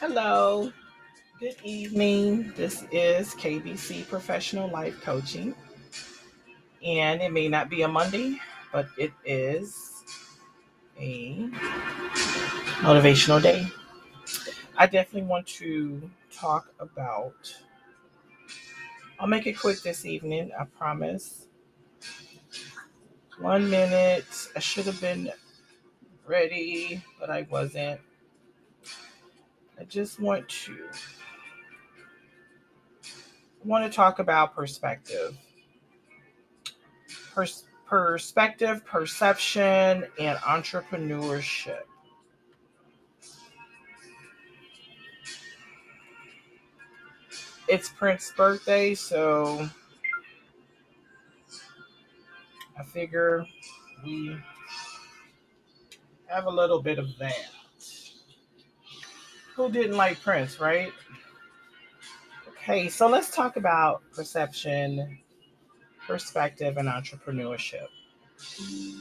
Hello, good evening. This is KBC Professional Life Coaching, and it may not be a Monday, but it is a motivational day. I definitely want to talk about, I'll make it quick this evening, I promise. One minute. I should have been ready, but I wasn't. I just want to want to talk about perspective. Pers- perspective, perception, and entrepreneurship. It's Prince's birthday, so I figure we have a little bit of that. Who didn't like Prince, right? Okay, so let's talk about perception, perspective, and entrepreneurship.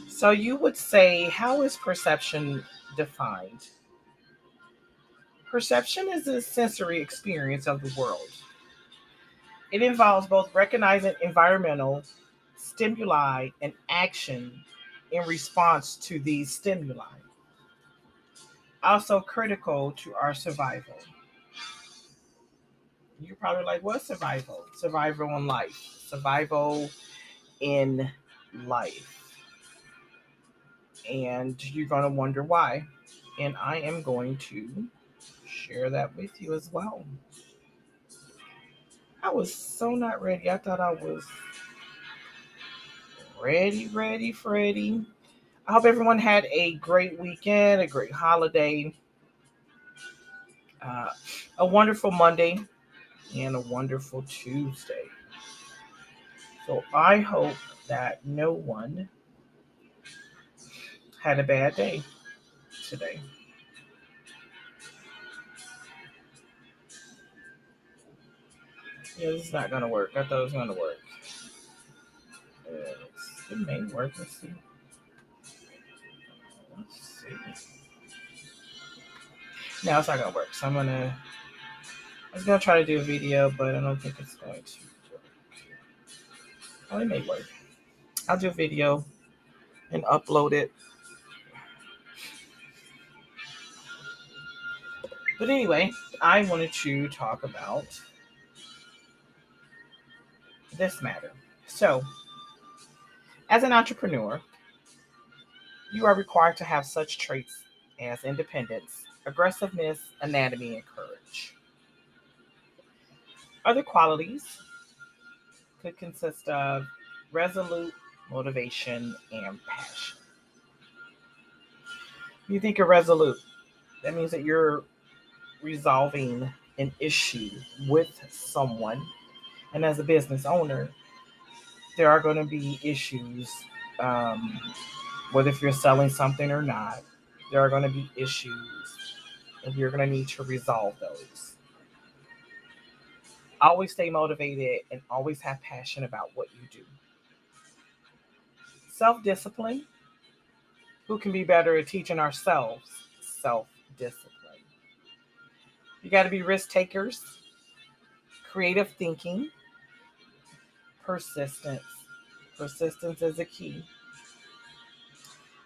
So, you would say, how is perception defined? Perception is a sensory experience of the world. It involves both recognizing environmental stimuli and action in response to these stimuli also critical to our survival. You're probably like, what survival? Survival in life. Survival in life. And you're going to wonder why. And I am going to share that with you as well. I was so not ready. I thought I was ready, ready, Freddy. I hope everyone had a great weekend, a great holiday, uh, a wonderful Monday, and a wonderful Tuesday. So I hope that no one had a bad day today. Yeah, this is not going to work. I thought it was going to work. it may work. Let's see. Now it's not gonna work. So I'm gonna I was gonna try to do a video, but I don't think it's going to work. It may work. I'll do a video and upload it. But anyway, I wanted to talk about this matter. So, as an entrepreneur, you are required to have such traits as independence, aggressiveness, anatomy, and courage. Other qualities could consist of resolute motivation and passion. You think you're resolute, that means that you're resolving an issue with someone. And as a business owner, there are going to be issues um, whether if you're selling something or not, there are going to be issues and you're going to need to resolve those. Always stay motivated and always have passion about what you do. Self discipline. Who can be better at teaching ourselves self discipline? You got to be risk takers, creative thinking, persistence. Persistence is a key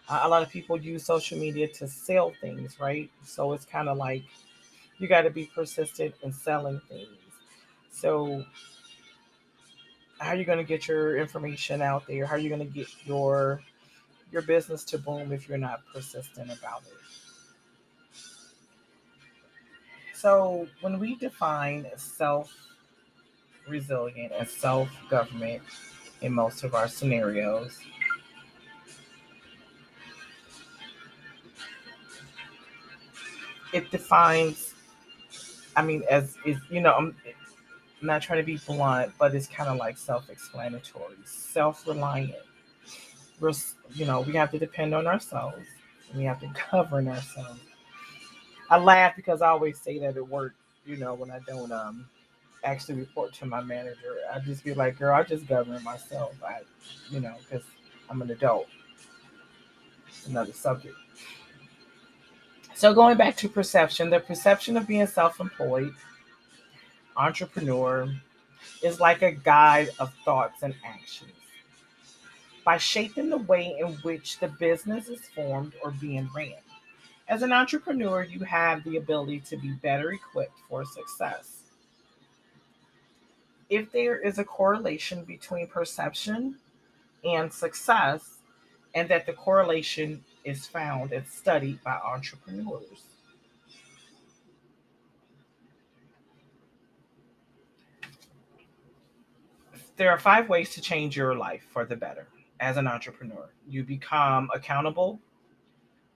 a lot of people use social media to sell things, right? So it's kind of like you got to be persistent in selling things. So how are you going to get your information out there? How are you going to get your your business to boom if you're not persistent about it? So when we define self resilient and self government in most of our scenarios, it defines. I mean, as is you know, I'm, not trying to be blunt, but it's kind of like self-explanatory, self-reliant. We're, you know, we have to depend on ourselves. we have to govern ourselves. I laugh because I always say that at work. You know, when I don't um actually report to my manager, I just be like, "Girl, I just govern myself." I, you know, because I'm an adult. Another subject. So, going back to perception, the perception of being self employed, entrepreneur, is like a guide of thoughts and actions. By shaping the way in which the business is formed or being ran. As an entrepreneur, you have the ability to be better equipped for success. If there is a correlation between perception and success, and that the correlation is found and studied by entrepreneurs. There are five ways to change your life for the better as an entrepreneur. You become accountable,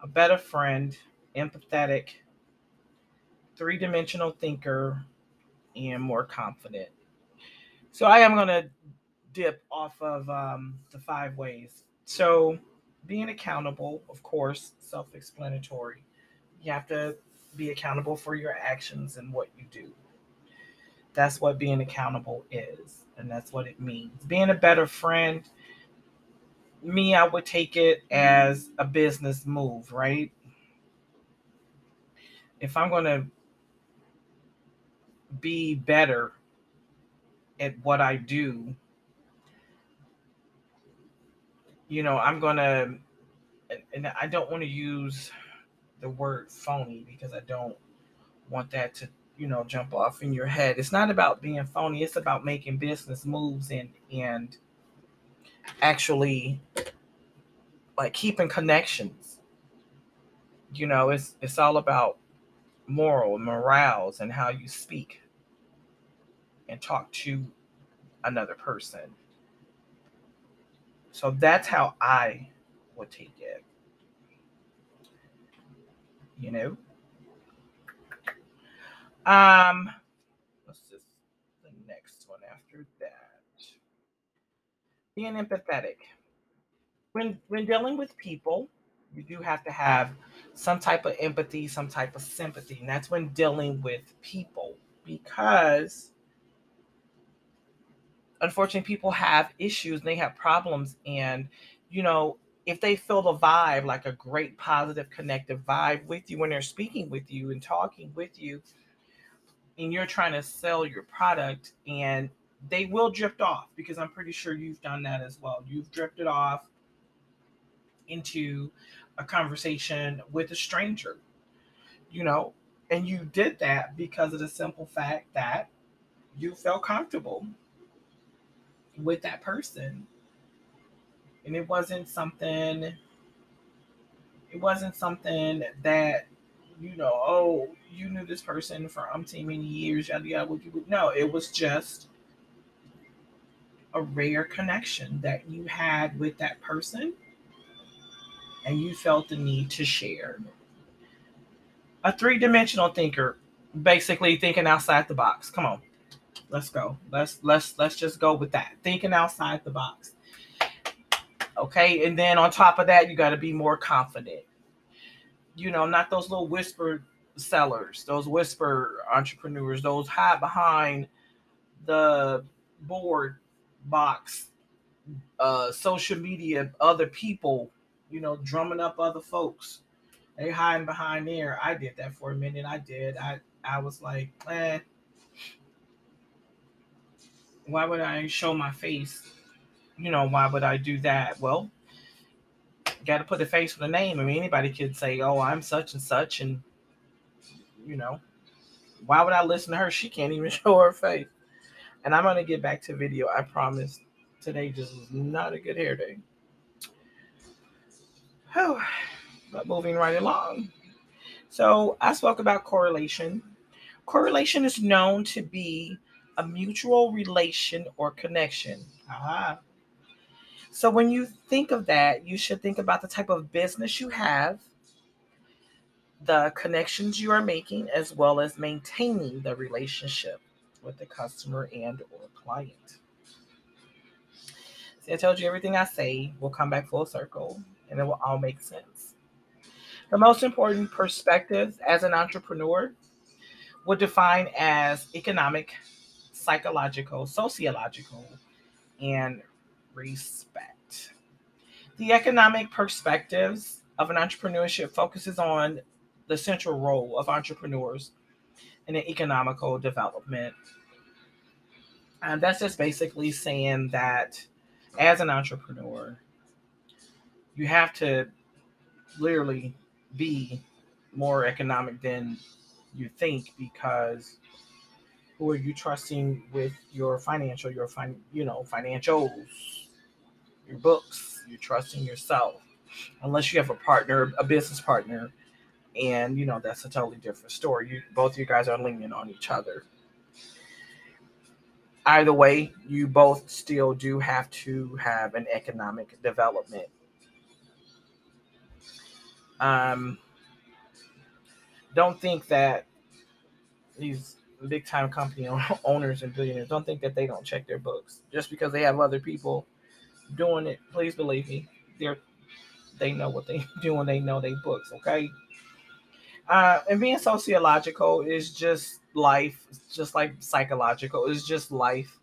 a better friend, empathetic, three dimensional thinker, and more confident. So I am going to dip off of um, the five ways. So being accountable, of course, self explanatory. You have to be accountable for your actions and what you do. That's what being accountable is, and that's what it means. Being a better friend, me, I would take it as a business move, right? If I'm going to be better at what I do, you know, I'm to, and I don't want to use the word phony because I don't want that to, you know, jump off in your head. It's not about being phony, it's about making business moves and, and, actually like keeping connections. You know, it's it's all about moral morals and how you speak and talk to another person. So that's how I would take it. You know? Um let's just the next one after that being empathetic. When when dealing with people, you do have to have some type of empathy, some type of sympathy, and that's when dealing with people because unfortunately people have issues and they have problems and you know if they feel the vibe like a great positive connective vibe with you when they're speaking with you and talking with you and you're trying to sell your product and they will drift off because I'm pretty sure you've done that as well. You've drifted off into a conversation with a stranger, you know, and you did that because of the simple fact that you felt comfortable with that person. And it wasn't something, it wasn't something that, you know, oh, you knew this person for umpteen many years, yada yada. No, it was just a rare connection that you had with that person and you felt the need to share. A three dimensional thinker, basically thinking outside the box. Come on, let's go. Let's let's let's just go with that. Thinking outside the box. Okay, and then on top of that, you got to be more confident. You know, not those little whisper sellers, those whisper entrepreneurs, those hide behind the board box uh social media other people you know drumming up other folks they hiding behind there i did that for a minute i did i i was like eh why would i show my face you know why would i do that well got to put a face with a name i mean anybody could say oh i'm such and such and you know why would i listen to her she can't even show her face and I'm gonna get back to video. I promise. Today just was not a good hair day. Oh, but moving right along. So I spoke about correlation. Correlation is known to be a mutual relation or connection. Aha. So when you think of that, you should think about the type of business you have, the connections you are making, as well as maintaining the relationship with the customer and or client. See, I told you everything I say will come back full circle and it will all make sense. The most important perspectives as an entrepreneur would define as economic, psychological, sociological, and respect. The economic perspectives of an entrepreneurship focuses on the central role of entrepreneurs in an economical development. And that's just basically saying that as an entrepreneur, you have to literally be more economic than you think because who are you trusting with your financial your fin- you know financials your books you're trusting yourself unless you have a partner a business partner and you know that's a totally different story. You both of you guys are leaning on each other. Either way you both still do have to have an economic development. Um don't think that these big time company owners and billionaires don't think that they don't check their books. Just because they have other people doing it please believe me they're they know what they do and they know they books okay? Uh, and being sociological is just life it's just like psychological it's just life.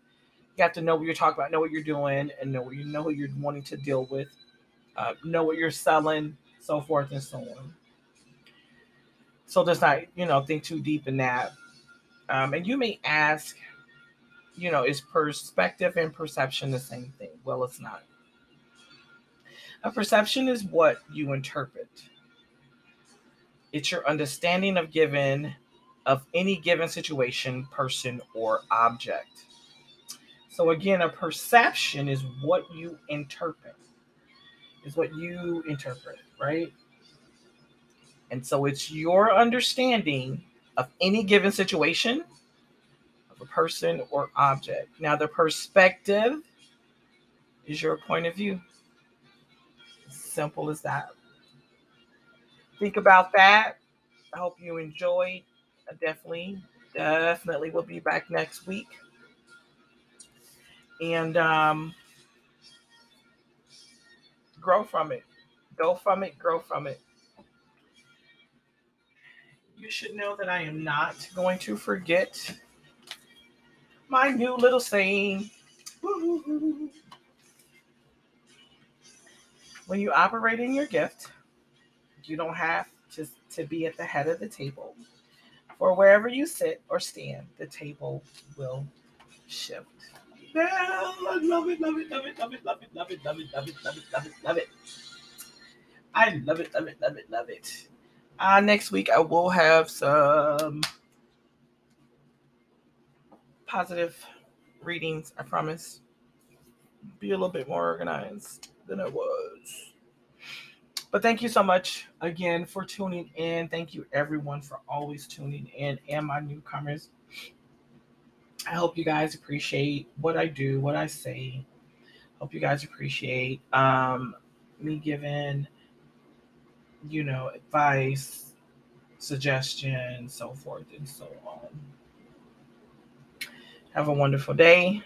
You have to know what you're talking about know what you're doing and know what you know who you're wanting to deal with uh, know what you're selling so forth and so on. So just not you know think too deep in that um, and you may ask you know is perspective and perception the same thing? Well it's not. A perception is what you interpret. It's your understanding of given of any given situation person or object. So again a perception is what you interpret is what you interpret right? And so it's your understanding of any given situation, of a person or object. Now, the perspective is your point of view. Simple as that. Think about that. I hope you enjoyed. I definitely, definitely will be back next week. And um, grow from it. Go from it, grow from it you should know that I am not going to forget my new little saying. When you operate in your gift, you don't have to, to be at the head of the table. For wherever you sit or stand, the table will shift. I love it, love it, love it, love it, love it, love it, love it, love it, love it, love it, love it. I love it, love it, love it, love it. Uh, next week, I will have some positive readings, I promise. Be a little bit more organized than I was. But thank you so much again for tuning in. Thank you, everyone, for always tuning in and my newcomers. I hope you guys appreciate what I do, what I say. Hope you guys appreciate um, me giving you know, advice, suggestions, so forth and so on. Have a wonderful day,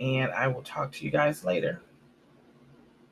and I will talk to you guys later.